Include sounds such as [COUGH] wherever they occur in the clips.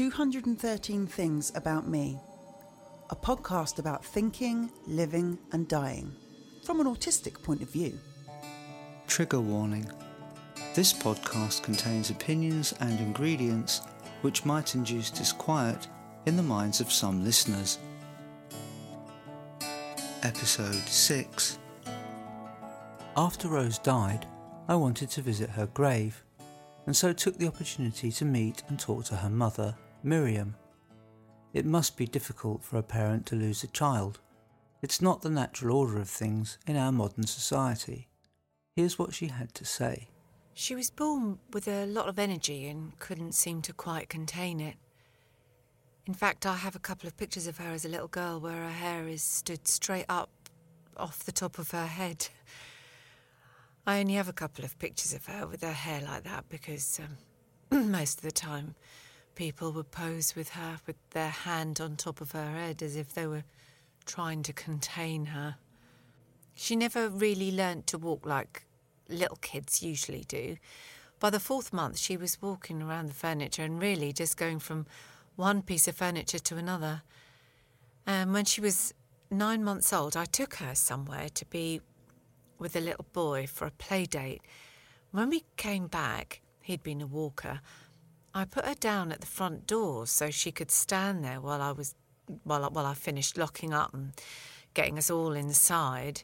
213 Things About Me, a podcast about thinking, living, and dying from an autistic point of view. Trigger warning. This podcast contains opinions and ingredients which might induce disquiet in the minds of some listeners. Episode 6 After Rose died, I wanted to visit her grave, and so took the opportunity to meet and talk to her mother, Miriam. It must be difficult for a parent to lose a child. It's not the natural order of things in our modern society. Here's what she had to say. She was born with a lot of energy and couldn't seem to quite contain it. In fact, I have a couple of pictures of her as a little girl where her hair is stood straight up off the top of her head. I only have a couple of pictures of her with her hair like that because um, [CLEARS THROAT] most of the time people would pose with her with their hand on top of her head as if they were trying to contain her. She never really learnt to walk like little kids usually do. By the fourth month, she was walking around the furniture and really just going from one piece of furniture to another. And when she was nine months old, I took her somewhere to be with a little boy for a play date. When we came back, he'd been a walker. I put her down at the front door so she could stand there while I was while I, while I finished locking up and getting us all inside.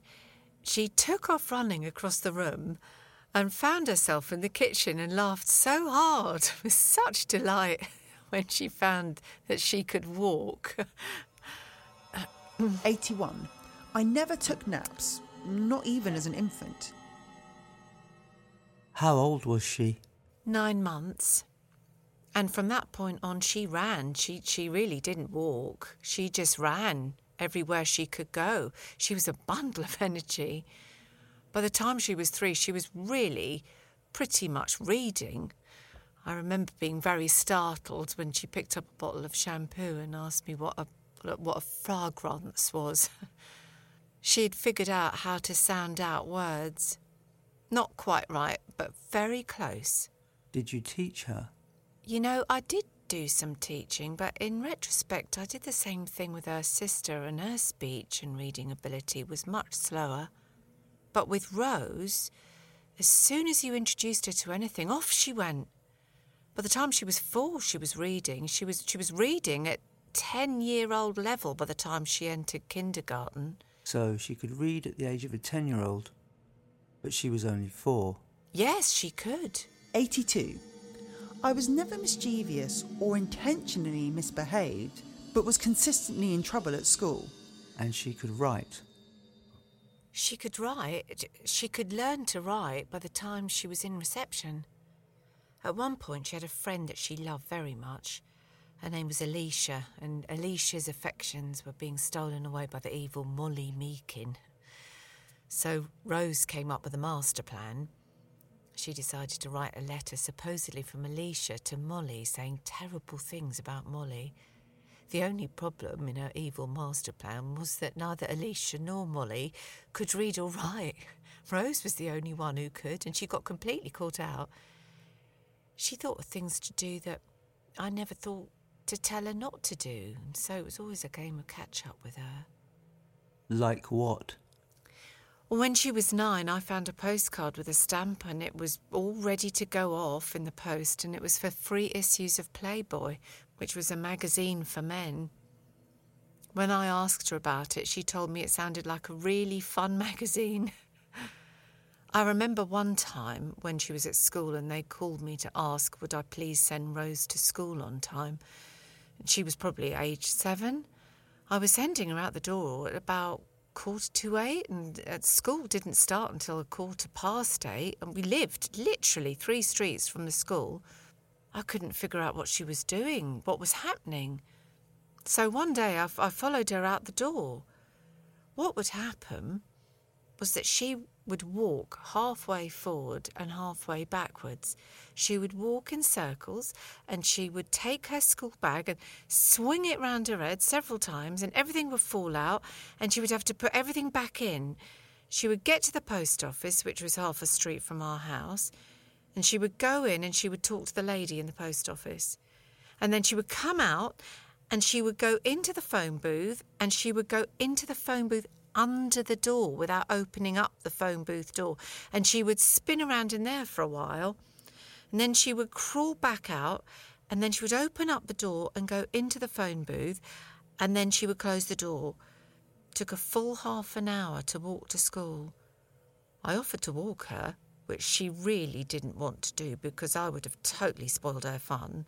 She took off running across the room and found herself in the kitchen and laughed so hard [LAUGHS] with such delight [LAUGHS] when she found that she could walk. [CLEARS THROAT] 81. I never took naps, not even as an infant. How old was she? Nine months. And from that point on, she ran. She, she really didn't walk. She just ran everywhere she could go. She was a bundle of [LAUGHS] energy. By the time she was three, she was really pretty much reading. I remember being very startled when she picked up a bottle of shampoo and asked me what a what a fragrance was. [LAUGHS] she had figured out how to sound out words. Not quite right, but very close. Did you teach her? You know, I did do some teaching, but in retrospect, I did the same thing with her sister, and her speech and reading ability was much slower. But with Rose, as soon as you introduced her to anything, off she went. By the time she was four, she was reading. She was she was reading at ten year old level by the time she entered kindergarten. So she could read at the age of a 10 year old, but she was only four. Yes, she could. 82. I was never mischievous or intentionally misbehaved, but was consistently in trouble at school. And she could write. She could write. She could learn to write by the time she was in reception. At one point, she had a friend that she loved very much. Her name was Alicia, and Alicia's affections were being stolen away by the evil Molly Meakin. So Rose came up with a master plan. She decided to write a letter, supposedly from Alicia, to Molly, saying terrible things about Molly. The only problem in her evil master plan was that neither Alicia nor Molly could read or write. [LAUGHS] Rose was the only one who could, and she got completely caught out. She thought of things to do that I never thought to tell her not to do, and so it was always a game of catch up with her. Like what? When she was nine, I found a postcard with a stamp, and it was all ready to go off in the post, and it was for free issues of Playboy, which was a magazine for men. When I asked her about it, she told me it sounded like a really fun [LAUGHS] magazine. I remember one time when she was at school and they called me to ask would I please send Rose to school on time. She was probably age seven. I was sending her out the door at about quarter to eight, and at school didn't start until a quarter past eight, and we lived literally three streets from the school. I couldn't figure out what she was doing, what was happening. So one day I, I followed her out the door. What would happen was that she would walk halfway forward and halfway backwards. She would walk in circles and she would take her school bag and swing it round her head several times, and everything would fall out, and she would have to put everything back in. She would get to the post office, which was half a street from our house, and she would go in and she would talk to the lady in the post office. And then she would come out and she would go into the phone booth and she would go into the phone booth under the door without opening up the phone booth door. And she would spin around in there for a while. And then she would crawl back out. And then she would open up the door and go into the phone booth. And then she would close the door. Took a full half an hour to walk to school. I offered to walk her, which she really didn't want to do because I would have totally spoiled her fun.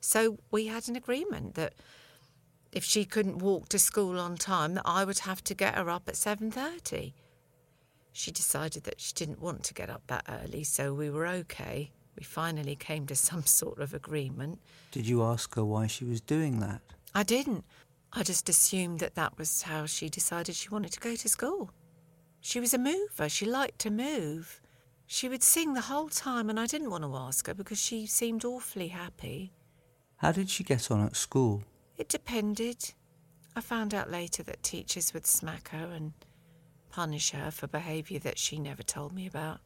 So we had an agreement that if she couldn't walk to school on time, that I would have to get her up at 7:30. She decided that she didn't want to get up that early, so we were okay. We finally came to some sort of agreement. Did you ask her why she was doing that? I didn't. I just assumed that that was how she decided she wanted to go to school. She was a mover. She liked to move. She would sing the whole time, and I didn't want to ask her because she seemed awfully happy. How did she get on at school? It depended. I found out later that teachers would smack her and punish her for behaviour that she never told me about.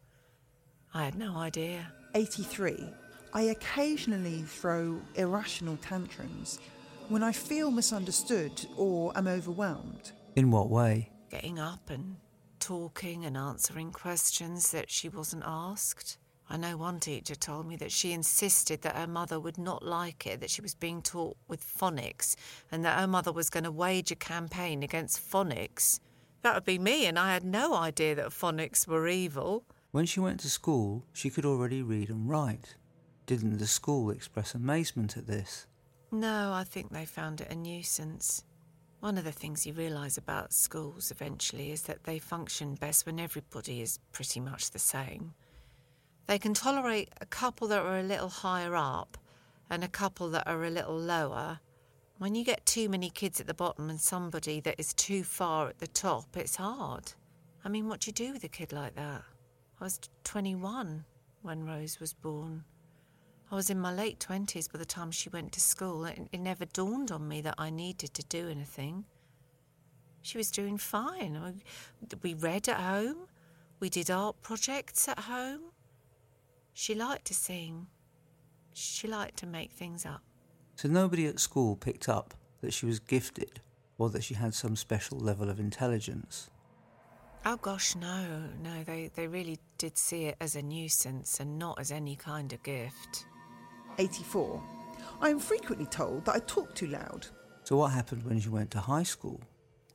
I had no idea. 83. I occasionally throw irrational tantrums when I feel misunderstood or am overwhelmed. In what way? Getting up and talking and answering questions that she wasn't asked. I know one teacher told me that she insisted that her mother would not like it that she was being taught with phonics and that her mother was going to wage a campaign against phonics. That would be me, and I had no idea that phonics were evil. When she went to school, she could already read and write. Didn't the school express amazement at this? No, I think they found it a nuisance. One of the things you realise about schools eventually is that they function best when everybody is pretty much the same. They can tolerate a couple that are a little higher up and a couple that are a little lower. When you get too many kids at the bottom and somebody that is too far at the top, it's hard. I mean, what do you do with a kid like that? I was 21 when Rose was born. I was in my late 20s by the time she went to school. It, never dawned on me that I needed to do anything. She was doing fine. We read at home, we did art projects at home. She liked to sing. She liked to make things up. So nobody at school picked up that she was gifted or that she had some special level of intelligence? Oh gosh, no, no, they, they really did see it as a nuisance and not as any kind of gift. 84. I am frequently told that I talk too loud. So what happened when she went to high school?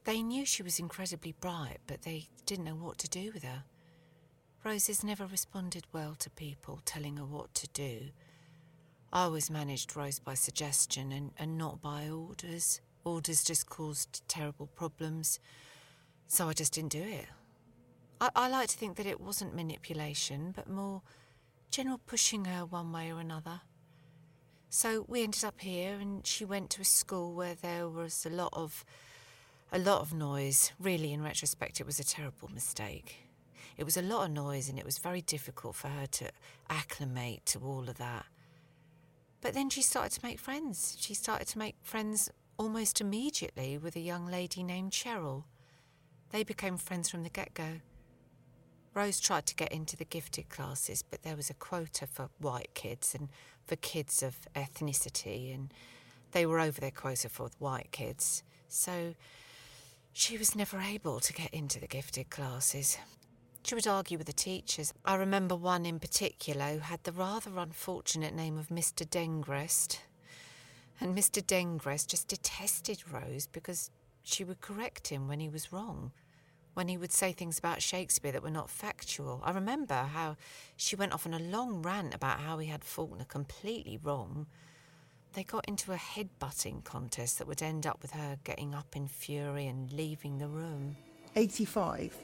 They knew she was incredibly bright, but they didn't know what to do with her. Rose has never responded well to people telling her what to do. I always managed Rose by suggestion and, and not by orders. Orders just caused terrible problems, so I just didn't do it. I, I like to think that it wasn't manipulation, but more general pushing her one way or another. So we ended up here, and she went to a school where there was a lot of a lot of noise. Really, in retrospect, it was a terrible mistake. It was a lot of noise and it was very difficult for her to acclimate to all of that. But then she started to make friends. She started to make friends almost immediately with a young lady named Cheryl. They became friends from the get go. Rose tried to get into the gifted classes, but there was a quota for white kids and for kids of ethnicity, and they were over their quota for white kids. So she was never able to get into the gifted classes. She would argue with the teachers. I remember one in particular who had the rather unfortunate name of Mr. Dengrest. And Mr. Dengrest just detested Rose because she would correct him when he was wrong, when he would say things about Shakespeare that were not factual. I remember how she went off on a long rant about how he had Faulkner completely wrong. They got into a head-butting contest that would end up with her getting up in fury and leaving the room. 85.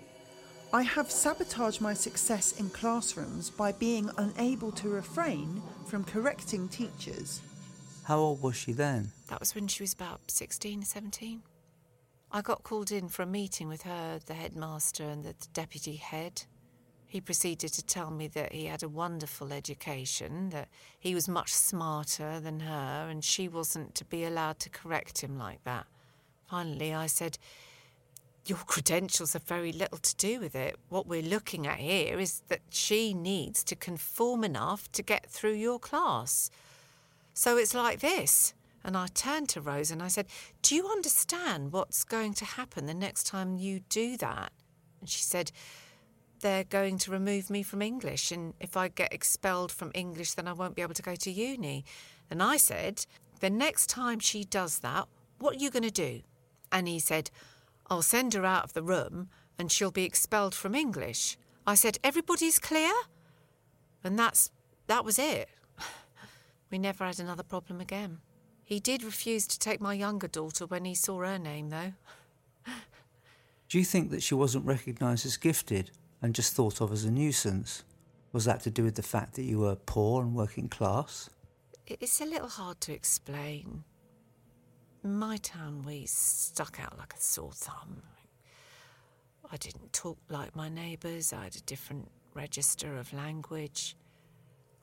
I have sabotaged my success in classrooms by being unable to refrain from correcting teachers. How old was she then? That was when she was about 16, 17. I got called in for a meeting with her, the headmaster, and the deputy head. He proceeded to tell me that he had a wonderful education, that he was much smarter than her, and she wasn't to be allowed to correct him like that. Finally, I said, your credentials have very little to do with it. What we're looking at here is that she needs to conform enough to get through your class. So it's like this. And I turned to Rose and I said, Do you understand what's going to happen the next time you do that? And she said, They're going to remove me from English. And if I get expelled from English, then I won't be able to go to uni. And I said, The next time she does that, what are you going to do? And he said, I'll send her out of the room and she'll be expelled from English. I said, Everybody's clear? And that's that was it. We never had another problem again. He did refuse to take my younger daughter when he saw her name, though. Do you think that she wasn't recognised as gifted and just thought of as a nuisance? Was that to do with the fact that you were poor and working class? It's a little hard to explain. My town, we stuck out like a sore thumb. I didn't talk like my neighbours, I had a different register of language.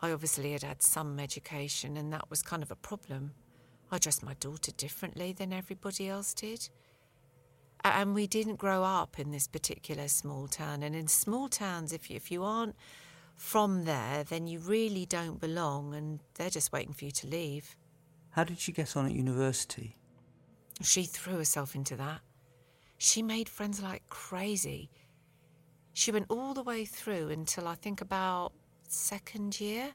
I obviously had had some education, and that was kind of a problem. I dressed my daughter differently than everybody else did. And we didn't grow up in this particular small town. And in small towns, if you, if you aren't from there, then you really don't belong, and they're just waiting for you to leave. How did she get on at university? She threw herself into that. She made friends like crazy. She went all the way through until I think about second year.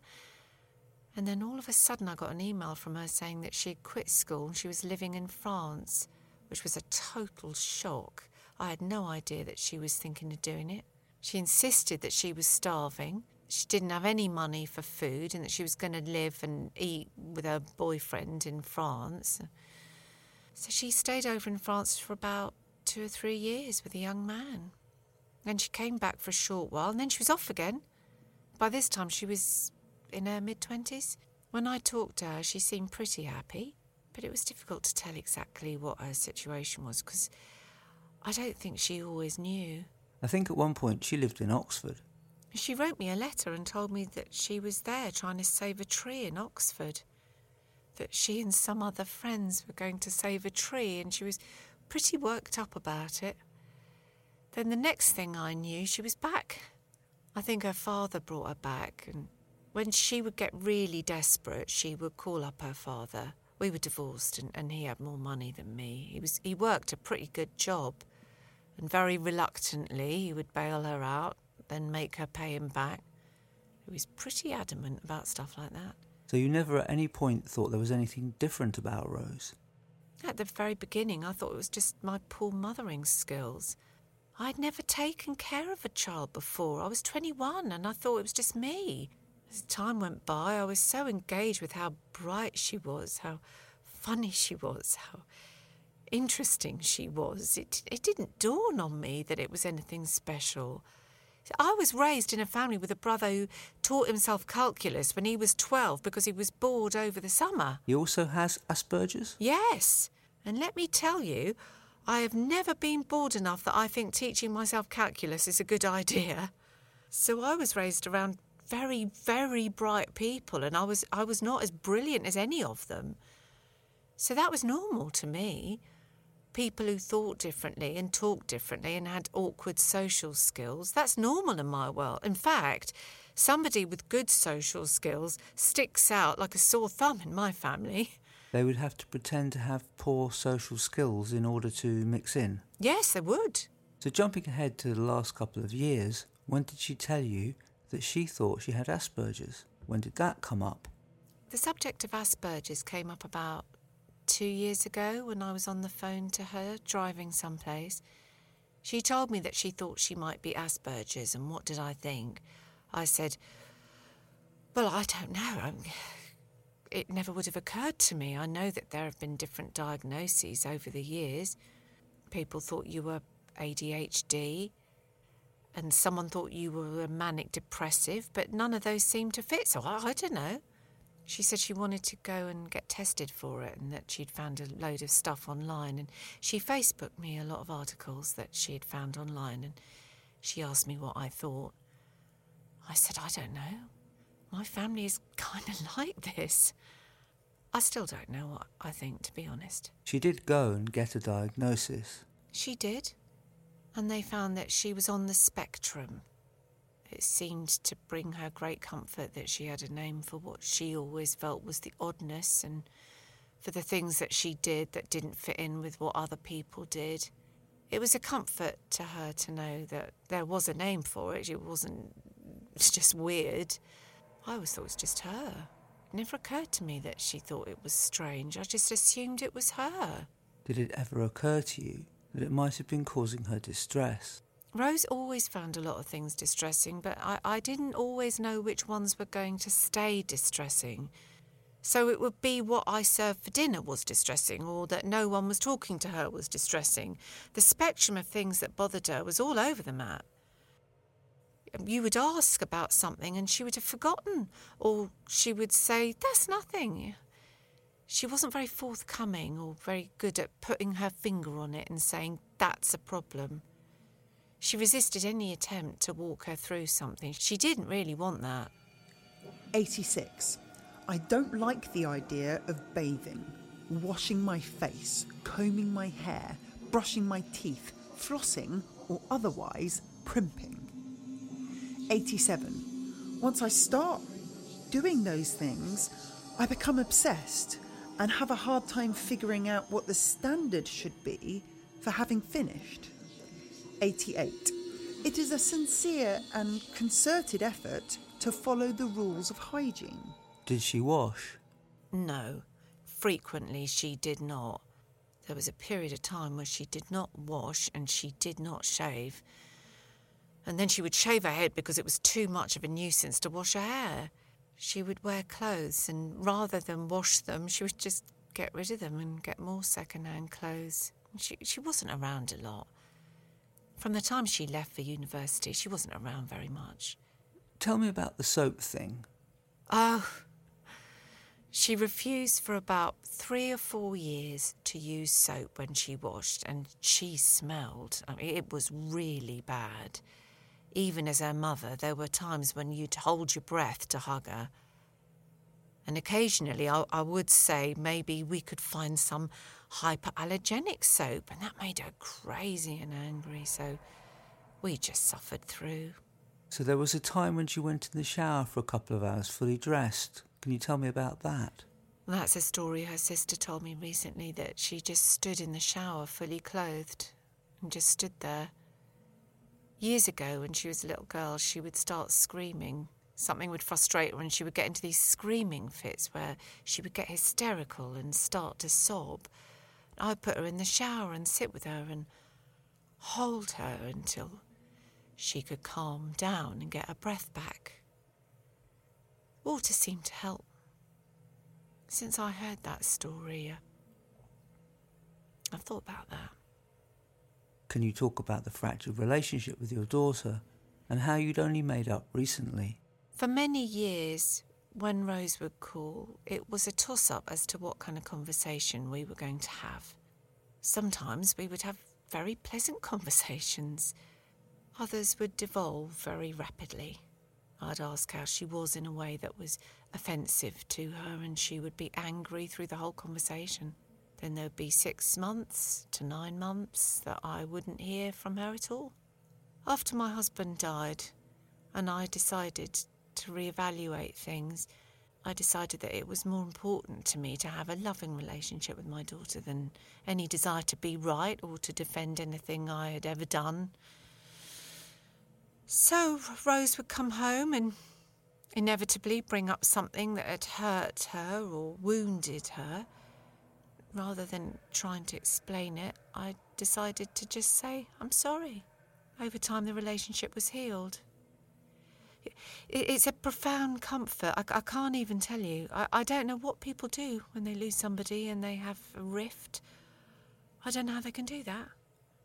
And then all of a sudden, I got an email from her saying that she had quit school and she was living in France, which was a total shock. I had no idea that she was thinking of doing it. She insisted that she was starving, she didn't have any money for food, and that she was going to live and eat with her boyfriend in France. So she stayed over in France for about two or three years with a young man. Then she came back for a short while, and then she was off again. By this time, she was in her mid 20s. When I talked to her, she seemed pretty happy, but it was difficult to tell exactly what her situation was because I don't think she always knew. I think at one point she lived in Oxford. She wrote me a letter and told me that she was there trying to save a tree in Oxford. That she and some other friends were going to save a tree, and she was pretty worked up about it. Then the next thing I knew, she was back. I think her father brought her back, and when she would get really desperate, she would call up her father. We were divorced, and, and he had more money than me. He was he worked a pretty good job, and very reluctantly he would bail her out, then make her pay him back. He was pretty adamant about stuff like that. So you never at any point thought there was anything different about Rose? At the very beginning, I thought it was just my poor mothering skills. I'd never taken care of a child before. I was 21 and I thought it was just me. As time went by, I was so engaged with how bright she was, how funny she was, how interesting she was. It, it didn't dawn on me that it was anything special. I was raised in a family with a brother who taught himself calculus when he was 12 because he was bored over the summer. He also has Asperger's? Yes. And let me tell you, I have never been bored enough that I think teaching myself calculus is a good [LAUGHS] idea. So I was raised around very, very bright people, and I was I was not as brilliant as any of them. So that was normal to me. People who thought differently and talked differently and had awkward social skills, that's normal in my world. In fact, somebody with good social skills sticks out like a sore thumb in my family. They would have to pretend to have poor social skills in order to mix in. Yes, they would. So, jumping ahead to the last couple of years, when did she tell you that she thought she had Asperger's? When did that come up? The subject of Asperger's came up about two years ago when I was on the phone to her driving someplace. She told me that she thought she might be Asperger's, and what did I think? I said, Well, I don't know. I'm, it never would have occurred to me. I know that there have been different diagnoses over the years. People thought you were ADHD, and someone thought you were a manic depressive, but none of those seemed to fit, so I, I don't know. She said she wanted to go and get tested for it and that she'd found a load of stuff online. And she Facebooked me a lot of articles that she had found online and she asked me what I thought. I said, I don't know. My family is [LAUGHS] kind of like this. I still don't know what I think, to be honest. She did go and get a diagnosis. She did. And they found that she was on the spectrum. It seemed to bring her great comfort that she had a name for what she always felt was the oddness and for the things that she did that didn't fit in with what other people did. It was a comfort to her to know that there was a name for it. It wasn't [LAUGHS] just weird. I always thought it was just her. It never occurred to me that she thought it was strange. I just assumed it was her. Did it ever occur to you that it might have been causing her distress? Rose always found a lot of things distressing, but I, I didn't always know which ones were going to stay distressing. So it would be what I served for dinner was distressing, or that no one was talking to her was distressing. The spectrum of things that bothered her was all over the map. You would ask about something and she would have forgotten, or she would say, That's nothing. She wasn't very forthcoming or very good at putting her finger on it and saying, That's a problem. She resisted any attempt to walk her through something. She didn't really want that. 86. I don't like the idea of bathing, washing my face, combing my hair, brushing my teeth, flossing, or otherwise primping. 87. Once I start doing those things, I become obsessed and have a hard time figuring out what the standard should be for having finished. 88. It is a sincere and concerted effort to follow the rules of hygiene. Did she wash? No, frequently she did not. There was a period of time where she did not wash and she did not shave. And then she would shave her head because it was too much of a nuisance to wash her hair. She would wear clothes, and rather than wash them, she would just get rid of them and get more second hand clothes. She, she wasn't around a lot. From the time she left for university, she wasn't around very much. Tell me about the soap thing. Oh, she refused for about three or four years to use soap when she washed, and she smelled. I mean, it was really bad. Even as her mother, there were times when you'd hold your breath to hug her. And occasionally, I, I would say maybe we could find some hyperallergenic soap, and that made her crazy and angry, so we just suffered through. So there was a time when she went in the shower for a couple of hours fully dressed. Can you tell me about that? That's a story her sister told me recently that she just stood in the shower fully clothed and just stood there. Years ago, when she was a little girl, she would start screaming. Something would frustrate her, and she would get into these screaming fits where she would get hysterical and start to sob. I'd put her in the shower and sit with her and hold her until she could calm down and get her breath back. Water seemed to help. Since I heard that story, I've thought about that. Can you talk about the fractured relationship with your daughter and how you'd only made up recently? For many years, when Rose would call, it was a toss up as to what kind of conversation we were going to have. Sometimes we would have very pleasant [LAUGHS] conversations, others would devolve very rapidly. I'd ask how she was in a way that was offensive to her, and she would be angry through the whole conversation. Then there'd be six months to nine months that I wouldn't hear from her at all. After my husband died, and I decided to reevaluate things, I decided that it was more important to me to have a loving relationship with my daughter than any desire to be right or to defend anything I had ever done. So Rose would come home and inevitably bring up something that had hurt her or wounded her. Rather than trying to explain it, I decided to just say, I'm sorry. Over time, the relationship was healed. It's a profound comfort. I, I can't even tell you. I, I don't know what people do when they lose somebody and they have a rift. I don't know how they can do that.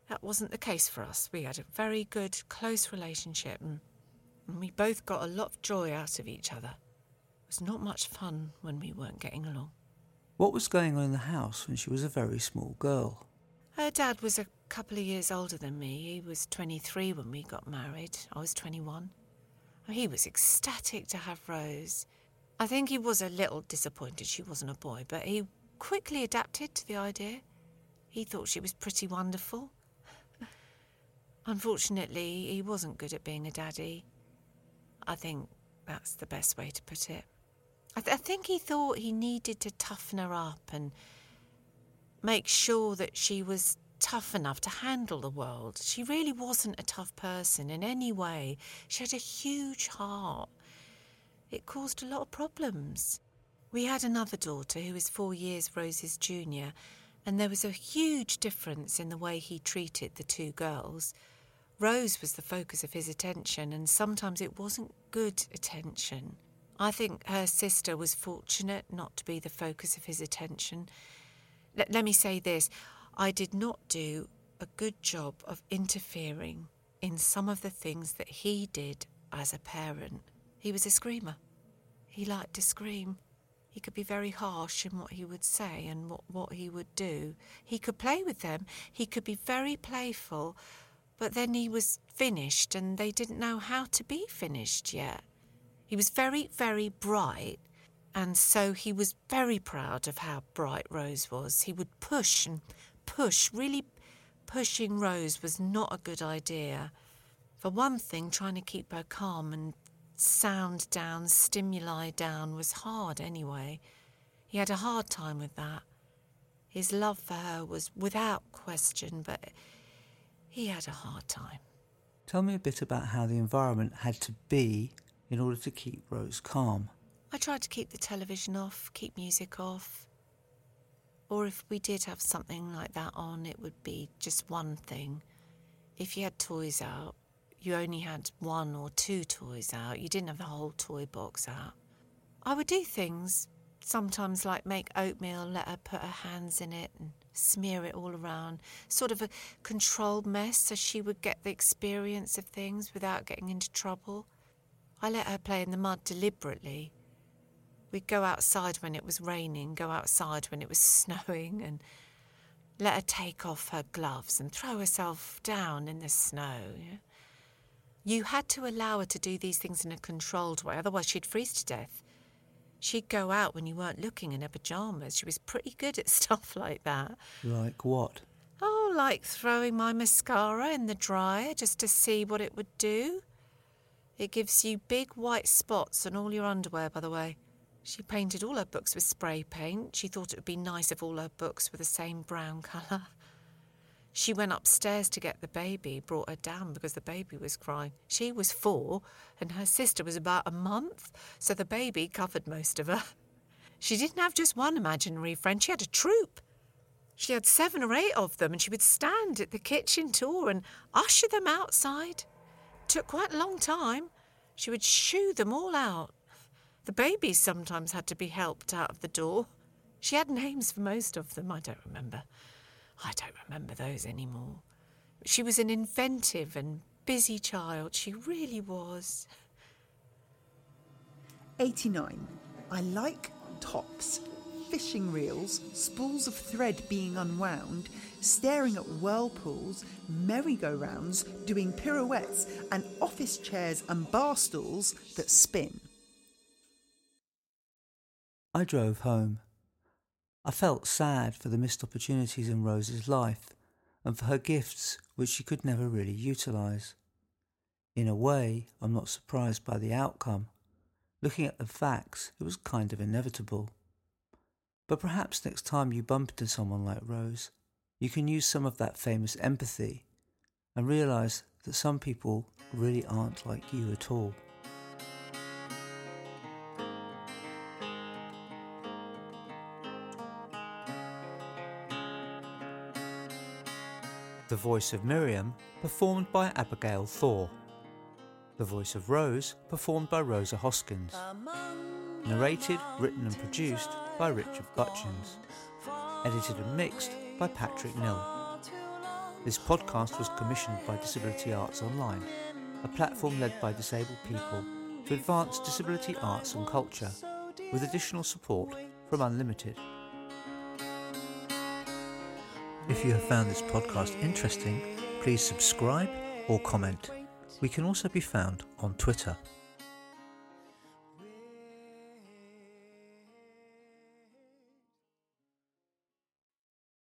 That wasn't the case for us. We had a very good, close relationship and, and we both got a lot of joy out of each other. It was not much fun when we weren't getting along. What was going on in the house when she was a very small girl? Her dad was a couple of years older than me. He was 23 when we got married. I was 21. He was ecstatic to have Rose. I think he was a little disappointed she wasn't a boy, but he quickly adapted to the idea. He thought she was pretty wonderful. Unfortunately, he wasn't good at being a daddy. I think that's the best way to put it. I, th- I think he thought he needed to toughen her up and make sure that she was tough enough to handle the world. She really wasn't a tough person in any way. She had a huge heart. It caused a lot of problems. We had another daughter who was four years Rose's junior, and there was a huge difference in the way he treated the two girls. Rose was the focus of his attention, and sometimes it wasn't good attention. I think her sister was fortunate not to be the focus of his attention. L- let me say this I did not do a good job of interfering in some of the things that he did as a parent. He was a screamer. He liked to scream. He could be very harsh in what he would say and what, what he would do. He could play with them. He could be very playful, but then he was finished and they didn't know how to be finished yet. He was very, very bright, and so he was very proud of how bright Rose was. He would push and push, really pushing Rose was not a good idea. For one thing, trying to keep her calm and sound down, stimuli down was hard anyway. He had a hard time with that. His love for her was without question, but he had a hard time. Tell me a bit about how the environment had to be in order to keep Rose calm. I tried to keep the television off, keep music off. Or if we did have something like that on, it would be just one thing. If you had toys out, you only had one or two toys out. You didn't have the whole toy box out. I would do things, sometimes like make oatmeal, let her put her hands in it and smear it all around. Sort of a controlled mess so she would get the experience of things without getting into trouble. I let her play in the mud deliberately. We'd go outside when it was raining, go outside when it was [LAUGHS] snowing, and let her take off her gloves and throw herself down in the snow. You had to allow her to do these things in a controlled way, otherwise, she'd freeze to death. She'd go out when you weren't looking in her pyjamas. She was pretty good at [LAUGHS] stuff like that. Like what? Oh, like throwing my mascara in the dryer just to see what it would do. It gives you big white spots on all your underwear, by the way. She painted all her books with spray paint. She thought it would be nice if all her books were the same brown colour. She went upstairs to get the baby, brought her down because the baby was crying. She was four, and her sister was about a month, so the baby covered most of her. She didn't have just one imaginary friend, she had a troop. She had seven or eight of them, and she would stand at the kitchen door and usher them outside. Took quite a long time. She would shoo them all out. The babies sometimes had to be helped out of the door. She had names for most of them, I don't remember. I don't remember those anymore. She was an inventive and busy child. She really was. 89. I like tops, fishing reels, spools of thread being unwound, staring at whirlpools, merry-go-rounds, doing pirouettes, and office chairs and bar stools that spin. I drove home. I felt sad for the missed opportunities in Rose's life and for her gifts which she could never really utilise. In a way, I'm not surprised by the outcome. Looking at the facts, it was kind of inevitable. But perhaps next time you bump into someone like Rose, you can use some of that famous empathy and realise that some people really aren't like you at all. The voice of Miriam, performed by Abigail Thaw. The voice of Rose, performed by Rosa Hoskins. Narrated, written, and produced by Richard Butchins. Edited and mixed by Patrick Nill. This podcast was commissioned by Disability Arts Online, a platform led by disabled people to advance disability arts and culture, with additional support from Unlimited. If you have found this podcast interesting, please subscribe or comment. We can also be found on Twitter.